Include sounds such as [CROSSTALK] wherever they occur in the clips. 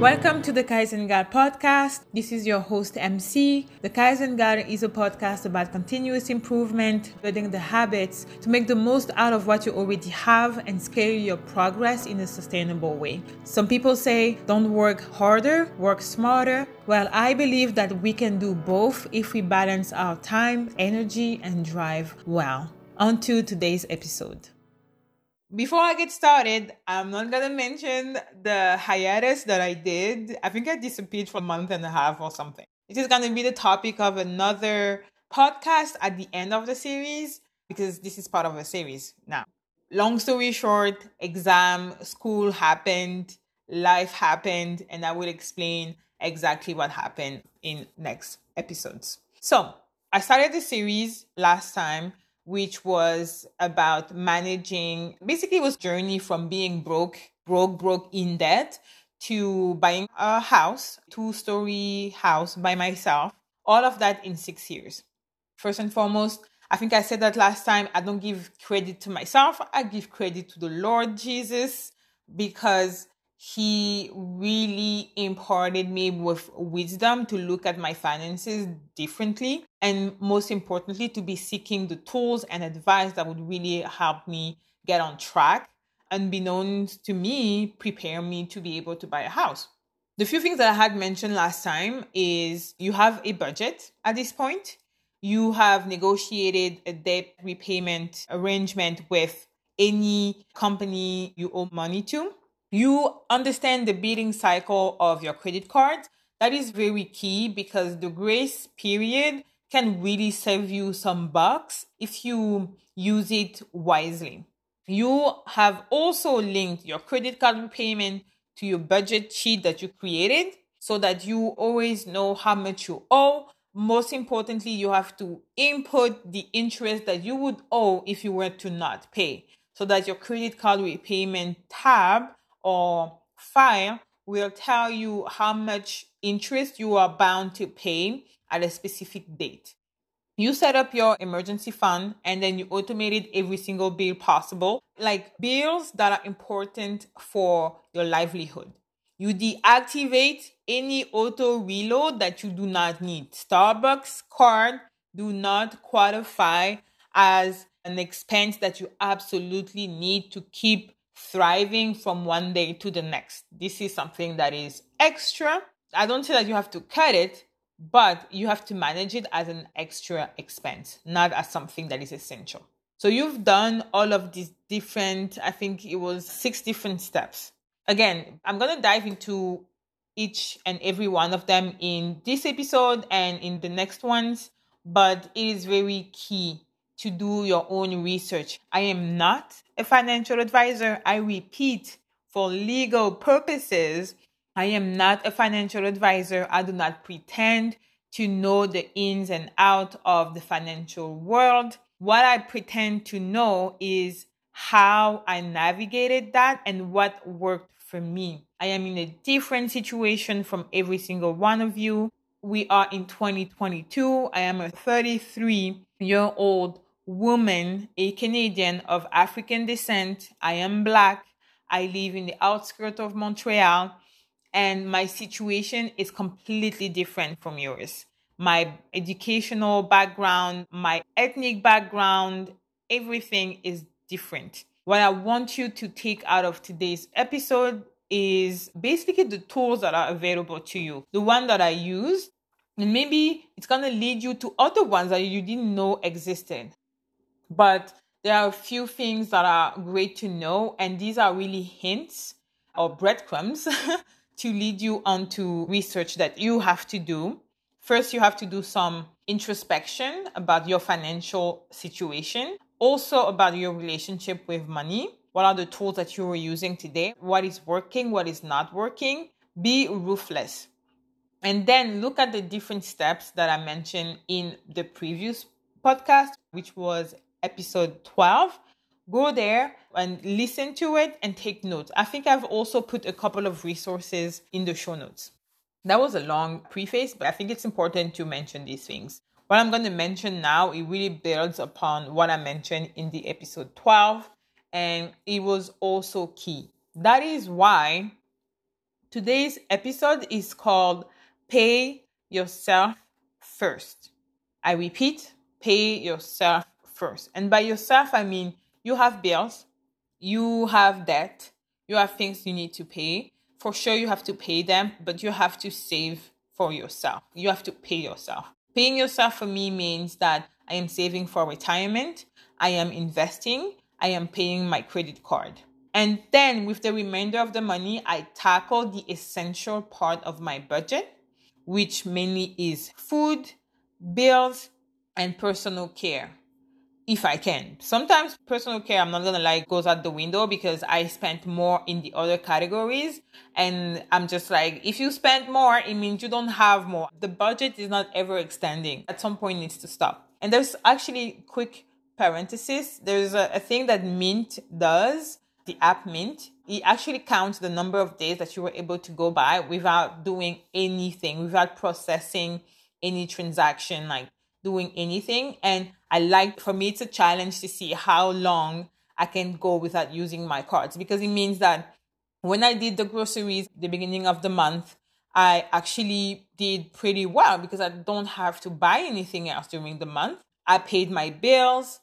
Welcome to the Kaizen Gal podcast. This is your host, MC. The Kaizen Gal is a podcast about continuous improvement, building the habits to make the most out of what you already have and scale your progress in a sustainable way. Some people say, don't work harder, work smarter. Well, I believe that we can do both if we balance our time, energy, and drive well. On to today's episode. Before I get started, I'm not gonna mention the hiatus that I did. I think I disappeared for a month and a half or something. It is gonna be the topic of another podcast at the end of the series because this is part of a series now. Long story short, exam, school happened, life happened, and I will explain exactly what happened in next episodes. So, I started the series last time which was about managing basically it was journey from being broke broke broke in debt to buying a house two story house by myself all of that in 6 years. First and foremost i think i said that last time i don't give credit to myself. I give credit to the lord jesus because he really imparted me with wisdom to look at my finances differently and most importantly to be seeking the tools and advice that would really help me get on track unbeknownst to me prepare me to be able to buy a house. The few things that i had mentioned last time is you have a budget at this point. You have negotiated a debt repayment arrangement with any company you owe money to you understand the billing cycle of your credit card. That is very key because the grace period can really save you some bucks if you use it wisely. You have also linked your credit card repayment to your budget sheet that you created so that you always know how much you owe. Most importantly, you have to input the interest that you would owe if you were to not pay so that your credit card repayment tab or file will tell you how much interest you are bound to pay at a specific date. You set up your emergency fund and then you automated every single bill possible, like bills that are important for your livelihood. You deactivate any auto reload that you do not need. Starbucks card do not qualify as an expense that you absolutely need to keep thriving from one day to the next. This is something that is extra. I don't say that you have to cut it, but you have to manage it as an extra expense, not as something that is essential. So you've done all of these different, I think it was six different steps. Again, I'm going to dive into each and every one of them in this episode and in the next ones, but it is very key to do your own research. I am not a financial advisor. I repeat, for legal purposes, I am not a financial advisor. I do not pretend to know the ins and out of the financial world. What I pretend to know is how I navigated that and what worked for me. I am in a different situation from every single one of you. We are in 2022. I am a 33 year old woman, a Canadian of African descent. I am black. I live in the outskirts of Montreal, and my situation is completely different from yours. My educational background, my ethnic background, everything is different. What I want you to take out of today's episode is basically the tools that are available to you. The one that I use, and maybe it's going to lead you to other ones that you didn't know existed. But there are a few things that are great to know, and these are really hints or breadcrumbs [LAUGHS] to lead you onto research that you have to do. First, you have to do some introspection about your financial situation, also about your relationship with money. What are the tools that you are using today? What is working? What is not working? Be ruthless. And then look at the different steps that I mentioned in the previous podcast, which was episode 12 go there and listen to it and take notes. I think I've also put a couple of resources in the show notes. That was a long preface, but I think it's important to mention these things. What I'm going to mention now, it really builds upon what I mentioned in the episode 12, and it was also key. That is why Today's episode is called Pay Yourself First. I repeat, pay yourself first. And by yourself, I mean you have bills, you have debt, you have things you need to pay. For sure, you have to pay them, but you have to save for yourself. You have to pay yourself. Paying yourself for me means that I am saving for retirement, I am investing, I am paying my credit card. And then with the remainder of the money, I tackle the essential part of my budget, which mainly is food, bills, and personal care. If I can. Sometimes personal care, I'm not gonna lie, goes out the window because I spent more in the other categories. And I'm just like, if you spend more, it means you don't have more. The budget is not ever extending. At some point, needs to stop. And there's actually quick parenthesis. There's a, a thing that Mint does the app Mint, it actually counts the number of days that you were able to go by without doing anything, without processing any transaction, like doing anything. And I like for me, it's a challenge to see how long I can go without using my cards because it means that when I did the groceries the beginning of the month, I actually did pretty well because I don't have to buy anything else during the month. I paid my bills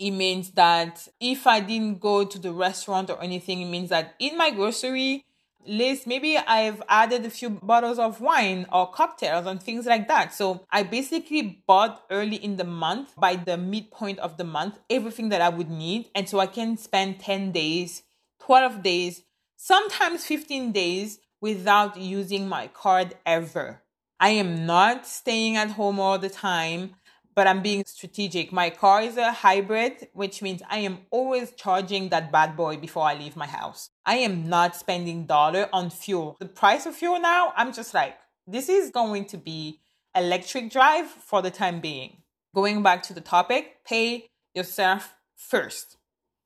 it means that if I didn't go to the restaurant or anything, it means that in my grocery list, maybe I've added a few bottles of wine or cocktails and things like that. So I basically bought early in the month by the midpoint of the month everything that I would need. And so I can spend 10 days, 12 days, sometimes 15 days without using my card ever. I am not staying at home all the time but I'm being strategic. My car is a hybrid, which means I am always charging that bad boy before I leave my house. I am not spending dollar on fuel. The price of fuel now, I'm just like, this is going to be electric drive for the time being. Going back to the topic, pay yourself first.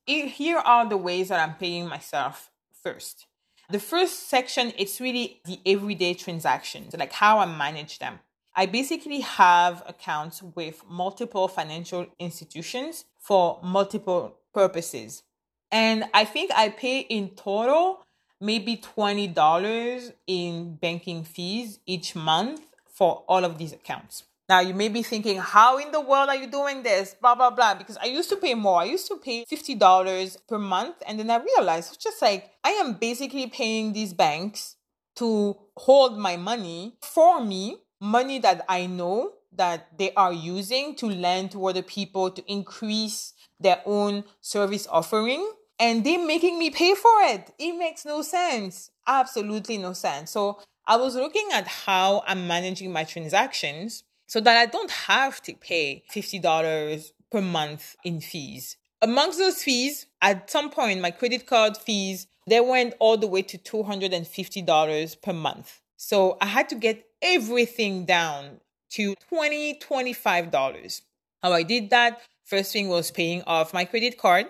Here are the ways that I'm paying myself first. The first section, it's really the everyday transactions, like how I manage them. I basically have accounts with multiple financial institutions for multiple purposes. And I think I pay in total maybe $20 in banking fees each month for all of these accounts. Now, you may be thinking, how in the world are you doing this? Blah, blah, blah. Because I used to pay more. I used to pay $50 per month. And then I realized it's just like I am basically paying these banks to hold my money for me money that I know that they are using to lend to other people to increase their own service offering and they're making me pay for it. It makes no sense. Absolutely no sense. So I was looking at how I'm managing my transactions so that I don't have to pay $50 per month in fees. Amongst those fees, at some point, my credit card fees, they went all the way to $250 per month. So I had to get everything down to $20, $25. How I did that, first thing was paying off my credit card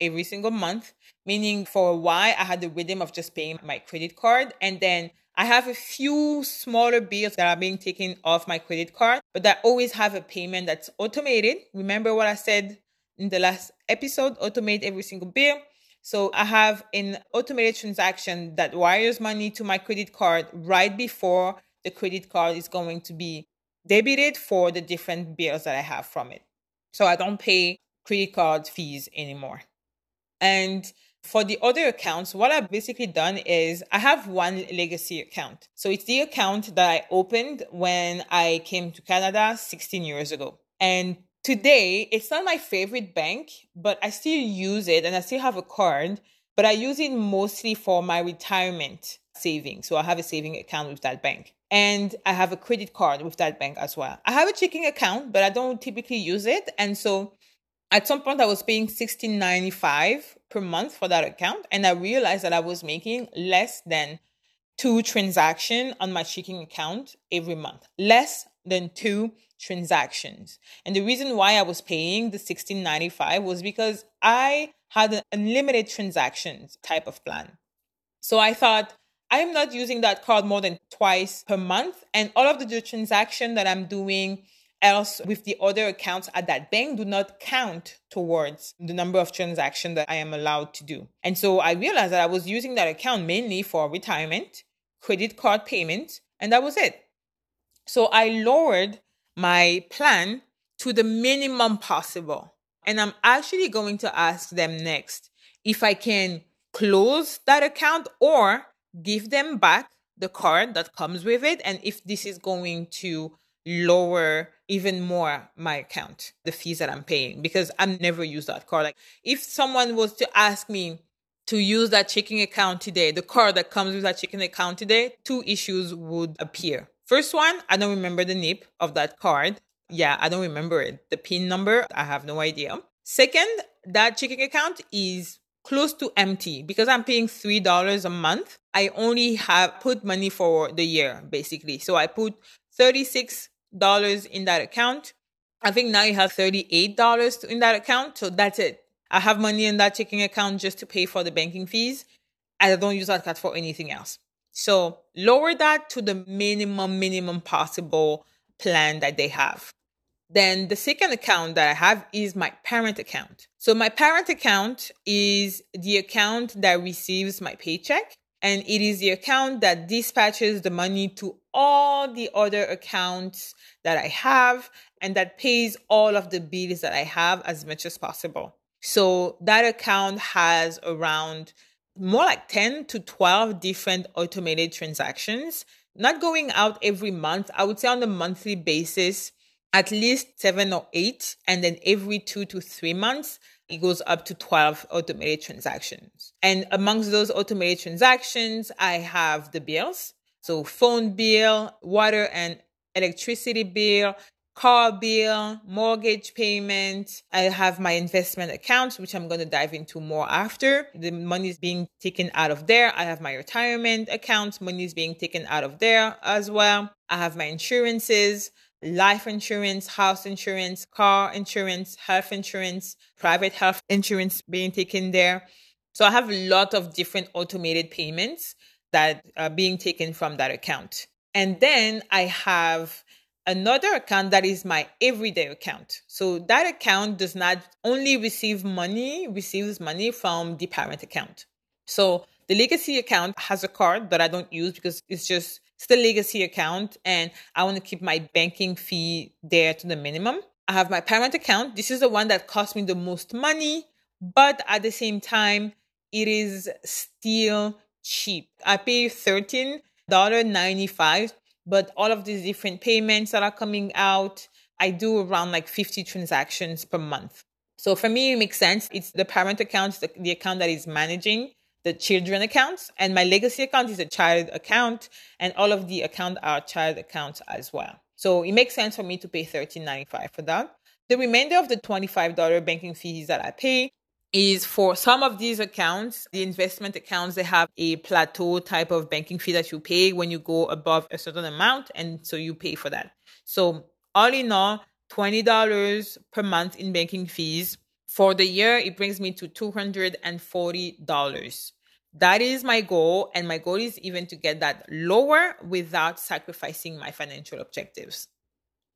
every single month, meaning for a while I had the rhythm of just paying my credit card. And then I have a few smaller bills that are being taken off my credit card, but I always have a payment that's automated. Remember what I said in the last episode automate every single bill. So I have an automated transaction that wires money to my credit card right before the credit card is going to be debited for the different bills that I have from it. So I don't pay credit card fees anymore. And for the other accounts, what I've basically done is I have one legacy account. So it's the account that I opened when I came to Canada 16 years ago. And today, it's not my favorite bank, but I still use it and I still have a card, but I use it mostly for my retirement saving. So I have a saving account with that bank and I have a credit card with that bank as well. I have a checking account, but I don't typically use it. And so at some point I was paying sixteen ninety five per month for that account. And I realized that I was making less than two transactions on my checking account every month. Less than two transactions. And the reason why I was paying the sixteen ninety five was because I had an unlimited transactions type of plan. So I thought I'm not using that card more than twice per month. And all of the transaction that I'm doing else with the other accounts at that bank do not count towards the number of transactions that I am allowed to do. And so I realized that I was using that account mainly for retirement, credit card payment, and that was it. So I lowered my plan to the minimum possible. And I'm actually going to ask them next if I can close that account or give them back the card that comes with it and if this is going to lower even more my account the fees that i'm paying because i never use that card. Like if someone was to ask me to use that checking account today the card that comes with that checking account today two issues would appear. First one i don't remember the nip of that card. Yeah i don't remember it. The pin number i have no idea. Second that checking account is close to empty because I'm paying $3 a month. I only have put money for the year basically. So I put $36 in that account. I think now you have $38 in that account. So that's it. I have money in that checking account just to pay for the banking fees. I don't use that card for anything else. So lower that to the minimum, minimum possible plan that they have. Then the second account that I have is my parent account. So my parent account is the account that receives my paycheck and it is the account that dispatches the money to all the other accounts that I have and that pays all of the bills that I have as much as possible. So that account has around more like 10 to 12 different automated transactions, not going out every month. I would say on a monthly basis, at least seven or eight. And then every two to three months, it goes up to 12 automated transactions. And amongst those automated transactions, I have the bills. So phone bill, water and electricity bill, car bill, mortgage payment. I have my investment accounts, which I'm going to dive into more after. The money is being taken out of there. I have my retirement accounts. Money is being taken out of there as well. I have my insurances life insurance, house insurance, car insurance, health insurance, private health insurance being taken there. So I have a lot of different automated payments that are being taken from that account. And then I have another account that is my everyday account. So that account does not only receive money, receives money from the parent account. So the legacy account has a card that I don't use because it's just it's the legacy account and I want to keep my banking fee there to the minimum. I have my parent account. This is the one that costs me the most money, but at the same time, it is still cheap. I pay $13.95, but all of these different payments that are coming out, I do around like 50 transactions per month. So for me, it makes sense. It's the parent account, the, the account that is managing the children accounts and my legacy account is a child account and all of the account are child accounts as well. So it makes sense for me to pay $13.95 for that. The remainder of the $25 banking fees that I pay is for some of these accounts, the investment accounts, they have a plateau type of banking fee that you pay when you go above a certain amount. And so you pay for that. So all in all, $20 per month in banking fees for the year, it brings me to $240. That is my goal. And my goal is even to get that lower without sacrificing my financial objectives.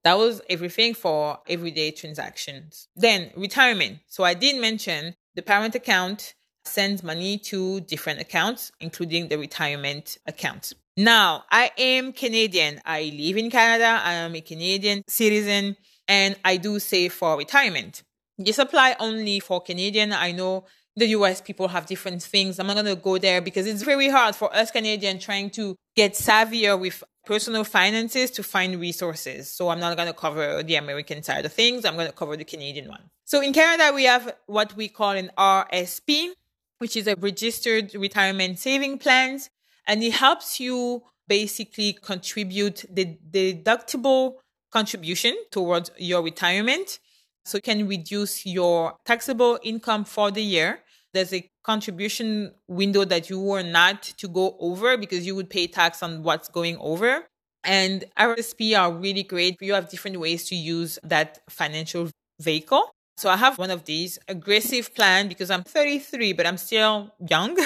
That was everything for everyday transactions. Then retirement. So I did mention the parent account sends money to different accounts, including the retirement account. Now, I am Canadian. I live in Canada. I am a Canadian citizen and I do save for retirement. This apply only for Canadian. I know the US people have different things. I'm not going to go there because it's very hard for us Canadian trying to get savvier with personal finances to find resources. So I'm not going to cover the American side of things. I'm going to cover the Canadian one. So in Canada, we have what we call an RSP, which is a registered retirement saving plans. And it helps you basically contribute the deductible contribution towards your retirement so you can reduce your taxable income for the year. There's a contribution window that you were not to go over because you would pay tax on what's going over. And RSP are really great. You have different ways to use that financial vehicle. So I have one of these aggressive plan because I'm 33, but I'm still young.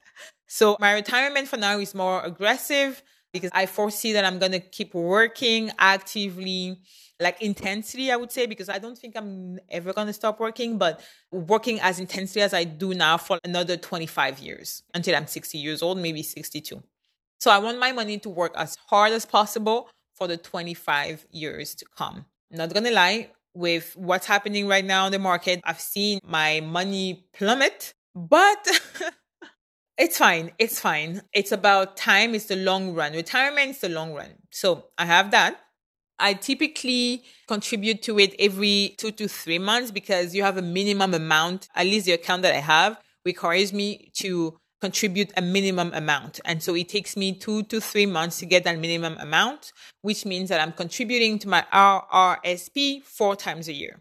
[LAUGHS] so my retirement for now is more aggressive because I foresee that I'm going to keep working actively like intensity, I would say, because I don't think I'm ever going to stop working, but working as intensely as I do now for another 25 years until I'm 60 years old, maybe 62. So I want my money to work as hard as possible for the 25 years to come. not gonna lie, with what's happening right now in the market, I've seen my money plummet, but [LAUGHS] it's fine. It's fine. It's about time. It's the long run. Retirement is the long run. So I have that. I typically contribute to it every two to three months because you have a minimum amount. At least the account that I have requires me to contribute a minimum amount. And so it takes me two to three months to get that minimum amount, which means that I'm contributing to my RRSP four times a year.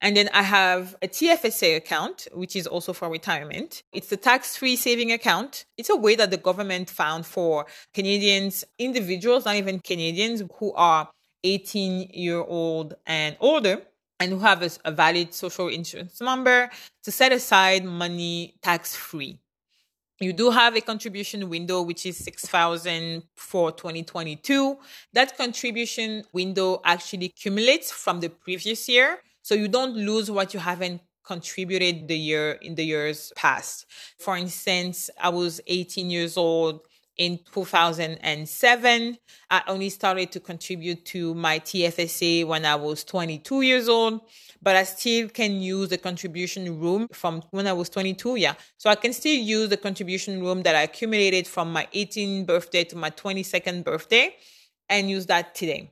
And then I have a TFSA account, which is also for retirement. It's a tax free saving account. It's a way that the government found for Canadians, individuals, not even Canadians, who are 18 year old and older and who have a, a valid social insurance number to set aside money tax free you do have a contribution window which is 6000 for 2022 that contribution window actually accumulates from the previous year so you don't lose what you haven't contributed the year in the years past. For instance i was 18 years old in 2007 i only started to contribute to my tfsa when i was 22 years old but I still can use the contribution room from when I was 22. Yeah. So I can still use the contribution room that I accumulated from my 18th birthday to my 22nd birthday and use that today.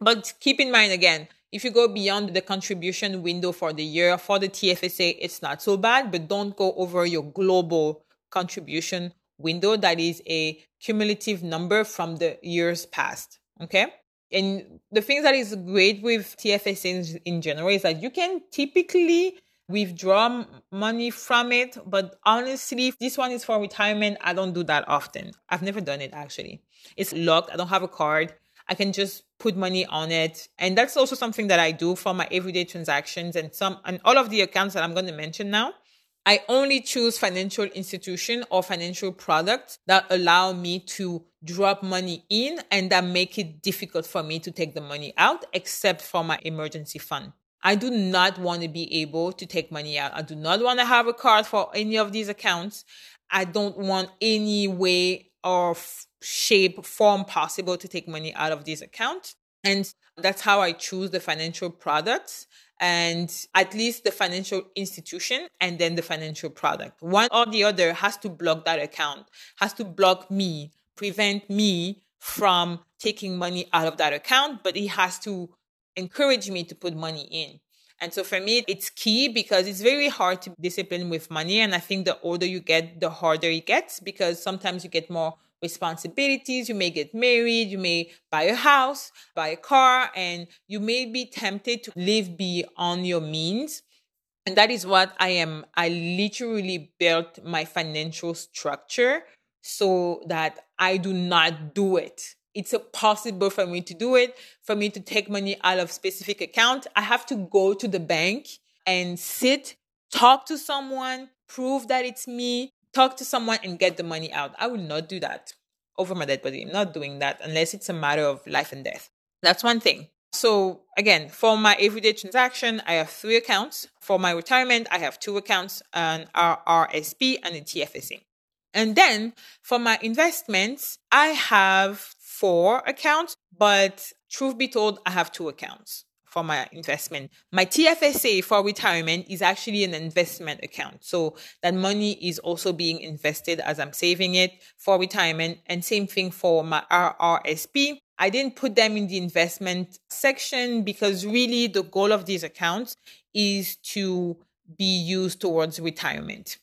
But keep in mind again, if you go beyond the contribution window for the year for the TFSA, it's not so bad, but don't go over your global contribution window that is a cumulative number from the years past. Okay. And the thing that is great with TFSA in, general is that you can typically withdraw money from it. But honestly, if this one is for retirement, I don't do that often. I've never done it actually. It's locked. I don't have a card. I can just put money on it. And that's also something that I do for my everyday transactions and some and all of the accounts that I'm going to mention now. I only choose financial institution or financial products that allow me to drop money in and that make it difficult for me to take the money out, except for my emergency fund. I do not want to be able to take money out. I do not want to have a card for any of these accounts. I don't want any way or shape, form possible to take money out of these accounts. And that's how I choose the financial products and at least the financial institution and then the financial product. One or the other has to block that account, has to block me, prevent me from taking money out of that account, but it has to encourage me to put money in. And so for me, it's key because it's very hard to discipline with money. And I think the older you get, the harder it gets because sometimes you get more responsibilities. You may get married, you may buy a house, buy a car, and you may be tempted to live beyond your means. And that is what I am. I literally built my financial structure so that I do not do it. It's possible for me to do it, for me to take money out of specific account. I have to go to the bank and sit, talk to someone, prove that it's me, talk to someone and get the money out. I will not do that over my dead body. I'm not doing that unless it's a matter of life and death. That's one thing. So again, for my everyday transaction, I have three accounts. For my retirement, I have two accounts, an RRSP and a TFSA. And then for my investments, I have four accounts, but truth be told, I have two accounts for my investment. My TFSA for retirement is actually an investment account. So that money is also being invested as I'm saving it for retirement. And same thing for my RRSP. I didn't put them in the investment section because really the goal of these accounts is to be used towards retirement.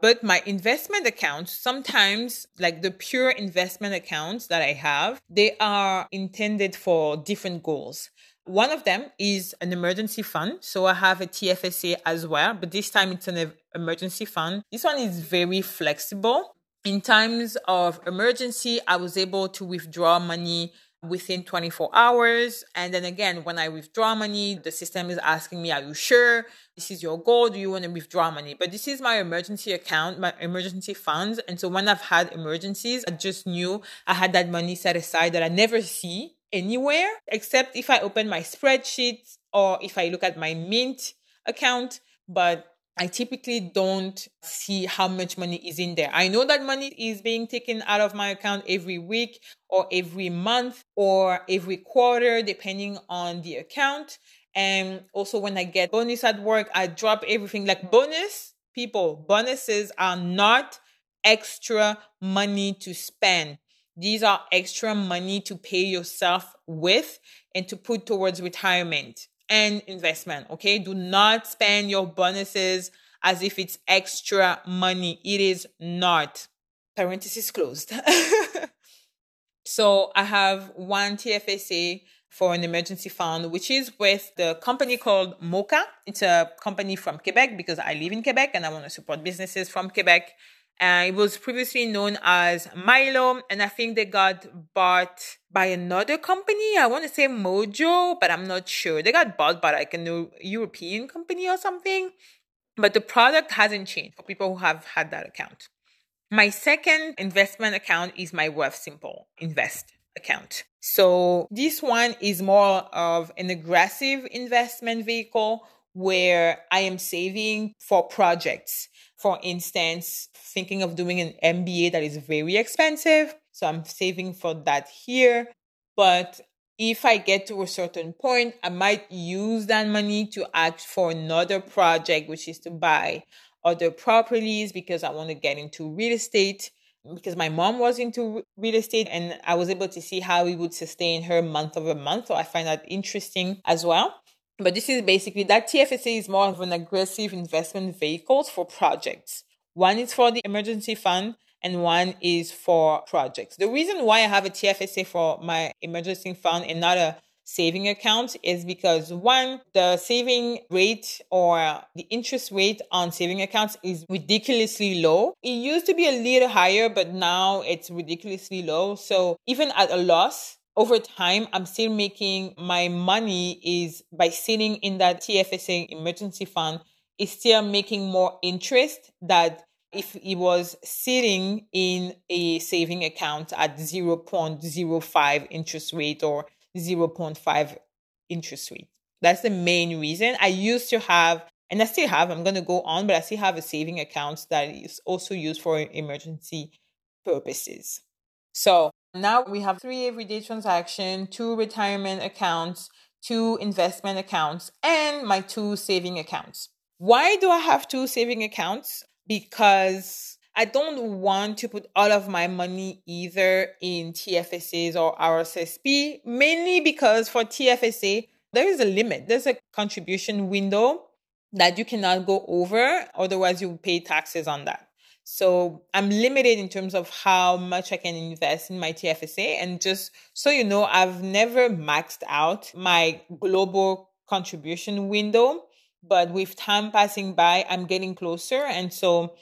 But my investment accounts, sometimes like the pure investment accounts that I have, they are intended for different goals. One of them is an emergency fund. So I have a TFSA as well, but this time it's an emergency fund. This one is very flexible. In times of emergency, I was able to withdraw money within 24 hours. And then again, when I withdraw money, the system is asking me, Are you sure this is your goal? Do you want to withdraw money? But this is my emergency account, my emergency funds. And so when I've had emergencies, I just knew I had that money set aside that I never see anywhere except if I open my spreadsheet or if I look at my Mint account. But I typically don't see how much money is in there. I know that money is being taken out of my account every week or every month or every quarter, depending on the account. And also, when I get bonus at work, I drop everything like bonus. People, bonuses are not extra money to spend. These are extra money to pay yourself with and to put towards retirement and investment. Okay. Do not spend your bonuses as if it's extra money. It is not. Parenthesis closed. [LAUGHS] so I have one TFSA for an emergency fund, which is with the company called Moka. It's a company from Quebec because I live in Quebec and I want to support businesses from Quebec. Uh, it was previously known as Mylo, and I think they got bought by another company. I want to say Mojo, but I'm not sure. They got bought by like a new European company or something. But the product hasn't changed for people who have had that account. My second investment account is my Wealthsimple Invest account. So this one is more of an aggressive investment vehicle where I am saving for projects. For instance, thinking of doing an MBA that is very expensive. So I'm saving for that here. But if I get to a certain point, I might use that money to act for another project, which is to buy other properties because I want to get into real estate. Because my mom was into real estate and I was able to see how it would sustain her month over month. So I find that interesting as well. But this is basically that TFSA is more of an aggressive investment vehicles for projects. One is for the emergency fund and one is for projects. The reason why I have a TFSA for my emergency fund and not a saving account is because one, the saving rate or the interest rate on saving accounts is ridiculously low. It used to be a little higher, but now it's ridiculously low. So even at a loss, over time, I'm still making my money is by sitting in that TFSA emergency fund is still making more interest that if it was sitting in a saving account at 0.05 interest rate or 0.5 interest rate. That's the main reason. I used to have, and I still have, I'm going to go on, but I still have a saving account that is also used for emergency purposes. So now we have three everyday transactions, two retirement accounts, two investment accounts, and my two saving accounts. Why do I have two saving accounts? Because I don't want to put all of my money either in TFSAs or RSSP, mainly because for TFSA, there is a limit. There's a contribution window that you cannot go over, otherwise, you pay taxes on that. So I'm limited in terms of how much I can invest in my TFSA. And just so you know, I've never maxed out my global contribution window, but with time passing by, I'm getting closer. And so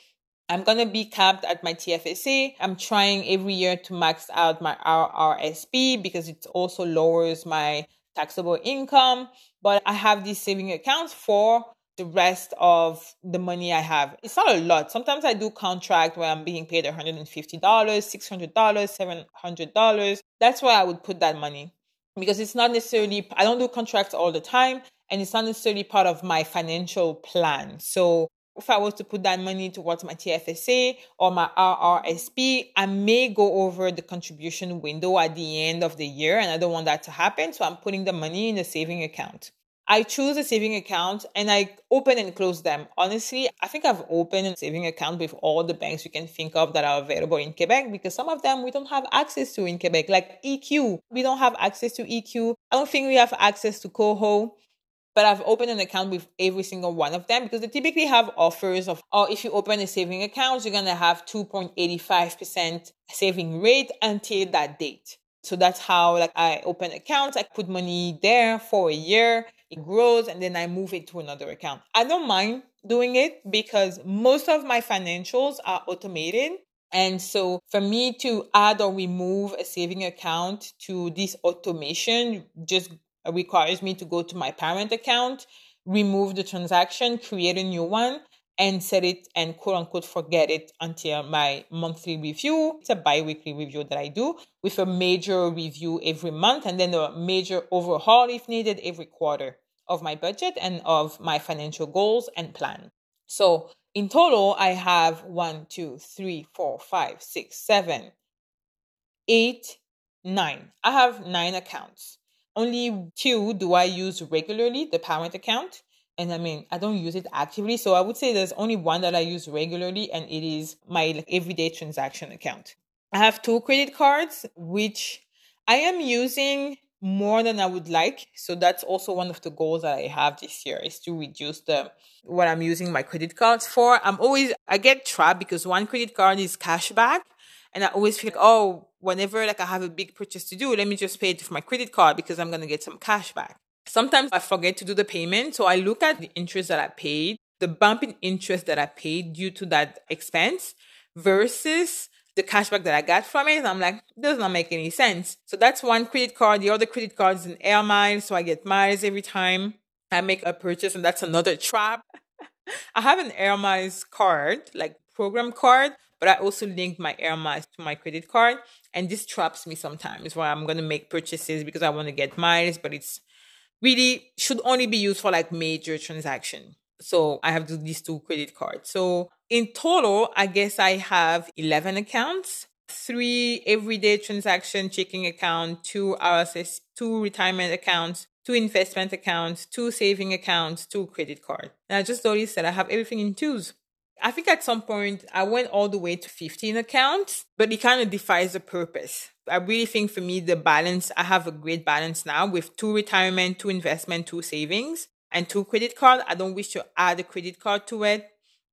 I'm going to be capped at my TFSA. I'm trying every year to max out my RRSP because it also lowers my taxable income. But I have these saving accounts for the rest of the money I have. It's not a lot. Sometimes I do contract where I'm being paid $150, $600, $700. That's where I would put that money because it's not necessarily, I don't do contracts all the time and it's not necessarily part of my financial plan. So if I was to put that money towards my TFSA or my RRSP, I may go over the contribution window at the end of the year and I don't want that to happen. So I'm putting the money in a saving account. I choose a saving account and I open and close them. Honestly, I think I've opened a saving account with all the banks you can think of that are available in Quebec because some of them we don't have access to in Quebec, like EQ. We don't have access to EQ. I don't think we have access to Koho. But I've opened an account with every single one of them because they typically have offers of, oh, if you open a saving account, you're going to have 2.85% saving rate until that date. So that's how like I open accounts. I put money there for a year it grows and then I move it to another account. I don't mind doing it because most of my financials are automated. And so for me to add or remove a saving account to this automation just requires me to go to my parent account, remove the transaction, create a new one, and set it and quote unquote forget it until my monthly review. It's a bi weekly review that I do with a major review every month and then a major overhaul if needed every quarter of my budget and of my financial goals and plan. So in total, I have one, two, three, four, five, six, seven, eight, nine. I have nine accounts. Only two do I use regularly, the parent account. And I mean, I don't use it actively. So I would say there's only one that I use regularly, and it is my like, everyday transaction account. I have two credit cards, which I am using more than I would like. So that's also one of the goals that I have this year is to reduce the what I'm using my credit cards for. I'm always I get trapped because one credit card is cashback and I always feel like, oh, whenever like I have a big purchase to do, let me just pay it with my credit card because I'm gonna get some cash back. Sometimes I forget to do the payment. So I look at the interest that I paid, the bump in interest that I paid due to that expense versus the cashback that I got from it. And I'm like, does not make any sense. So that's one credit card. The other credit card is an air miles. So I get miles every time I make a purchase. And that's another trap. [LAUGHS] I have an air miles card, like program card, but I also link my air miles to my credit card. And this traps me sometimes where I'm going to make purchases because I want to get miles, but it's really should only be used for like major transaction. So I have these two credit cards. So in total, I guess I have 11 accounts, three everyday transaction checking account, two RSS, two retirement accounts, two investment accounts, two saving accounts, two credit card. And I just noticed that I have everything in twos. I think at some point I went all the way to 15 accounts, but it kind of defies the purpose. I really think for me, the balance, I have a great balance now with two retirement, two investment, two savings, and two credit card. I don't wish to add a credit card to it.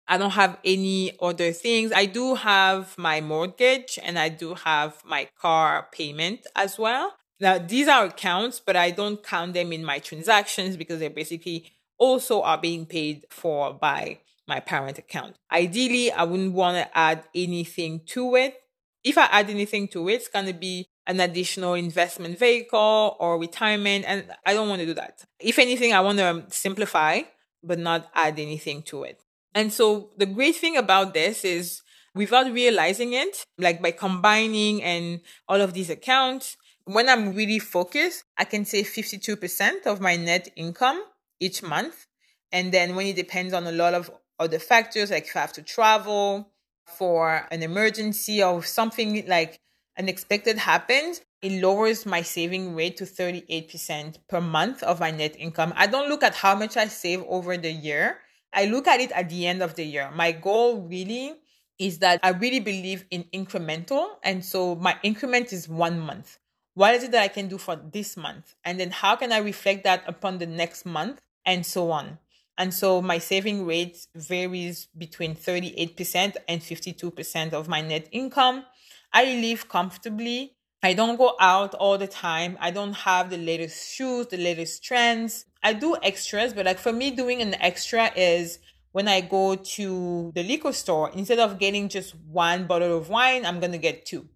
I don't have any other things. I do have my mortgage and I do have my car payment as well. Now, these are accounts, but I don't count them in my transactions because they basically also are being paid for by my parent account. Ideally, I wouldn't want to add anything to it. If I add anything to it, it's going to be an additional investment vehicle or retirement. And I don't want to do that. If anything, I want to um, simplify, but not add anything to it. And so the great thing about this is without realizing it, like by combining and all of these accounts, when I'm really focused, I can save 52% of my net income each month. And then when it depends on a lot of other factors, like if I have to travel for an emergency or something like unexpected happens, it lowers my saving rate to 38% per month of my net income. I don't look at how much I save over the year. I look at it at the end of the year. My goal really is that I really believe in incremental. And so my increment is one month. What is it that I can do for this month? And then how can I reflect that upon the next month and so on? And so my saving rate varies between 38% and 52% of my net income. I live comfortably. I don't go out all the time. I don't have the latest shoes, the latest trends. I do extras, but like for me, doing an extra is when I go to the liquor store, instead of getting just one bottle of wine, I'm going to get two.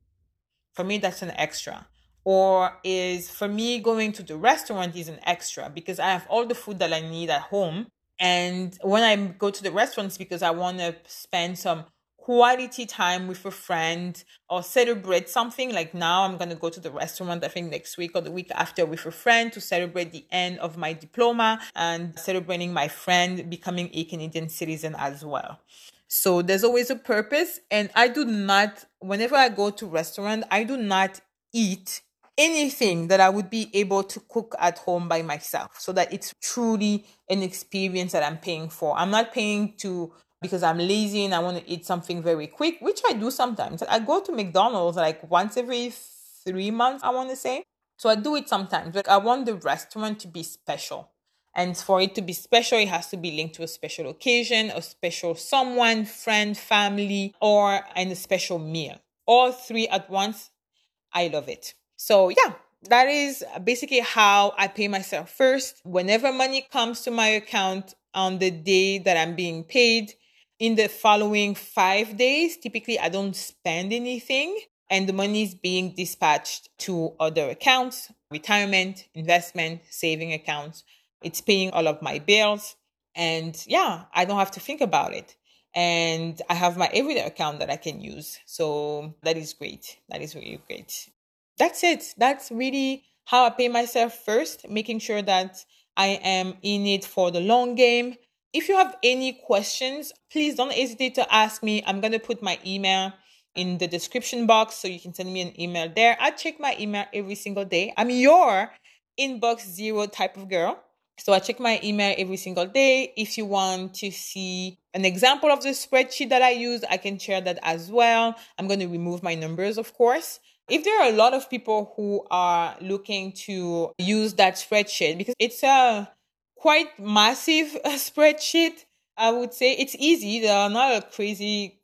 For me, that's an extra. Or is for me going to the restaurant is an extra because I have all the food that I need at home and when I go to the restaurants because I want to spend some quality time with a friend or celebrate something like now i'm going to go to the restaurant i think next week or the week after with a friend to celebrate the end of my diploma and celebrating my friend becoming a canadian citizen as well. So there's always a purpose and i do not whenever i go to restaurant i do not eat anything that I would be able to cook at home by myself so that it's truly an experience that I'm paying for. I'm not paying to because I'm lazy and I want to eat something very quick, which I do sometimes. I go to McDonald's like once every three months, I want to say. So I do it sometimes. Like I want the restaurant to be special. And for it to be special, it has to be linked to a special occasion, a special someone, friend, family, or and a special meal. All three at once. I love it. So, yeah, that is basically how I pay myself first. Whenever money comes to my account on the day that I'm being paid, in the following five days, typically I don't spend anything and the money is being dispatched to other accounts, retirement, investment, saving accounts. It's paying all of my bills. And yeah, I don't have to think about it. And I have my everyday account that I can use. So that is great. That is really great that's it. That's really how I pay myself first, making sure that I am in it for the long game. If you have any questions, please don't hesitate to ask me. I'm going to put my email in the description box so you can send me an email there. I check my email every single day. I'm your inbox zero type of girl. So I check my email every single day. If you want to see an example of the spreadsheet that I use, I can share that as well. I'm going to remove my numbers, of course. If there are a lot of people who are looking to use that spreadsheet, because it's a quite massive [LAUGHS] uh, spreadsheet, I would say it's easy. There are not crazy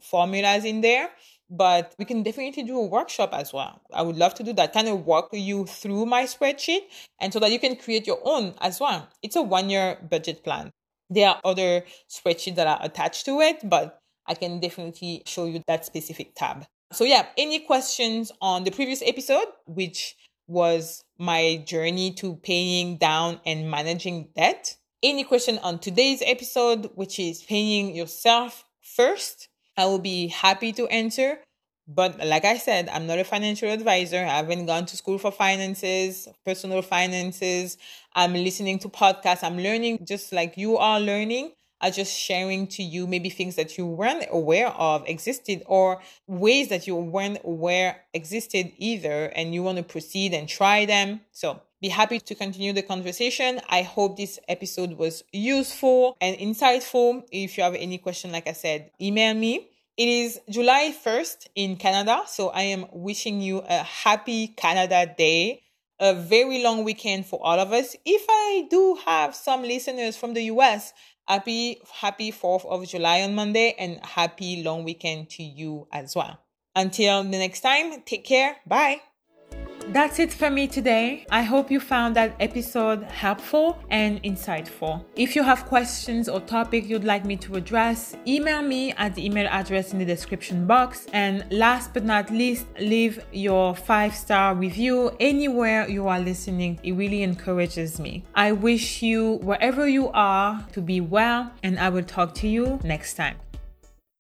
formulas in there but we can definitely do a workshop as well. I would love to do that, kind of walk you through my spreadsheet and so that you can create your own as well. It's a one year budget plan. There are other spreadsheets that are attached to it, but I can definitely show you that specific tab. So yeah, any questions on the previous episode, which was my journey to paying down and managing debt? Any question on today's episode, which is paying yourself first? I will be happy to answer. But like I said, I'm not a financial advisor. I haven't gone to school for finances, personal finances. I'm listening to podcasts. I'm learning just like you are learning. I'm just sharing to you maybe things that you weren't aware of existed or ways that you weren't aware existed either and you want to proceed and try them. So be happy to continue the conversation. I hope this episode was useful and insightful. If you have any question, like I said, email me. It is July 1st in Canada, so I am wishing you a happy Canada Day, a very long weekend for all of us. If I do have some listeners from the US, happy happy 4th of July on Monday and happy long weekend to you as well. Until the next time, take care. Bye. That's it for me today. I hope you found that episode helpful and insightful. If you have questions or topic you'd like me to address, email me at the email address in the description box. And last but not least, leave your five star review anywhere you are listening. It really encourages me. I wish you, wherever you are, to be well, and I will talk to you next time.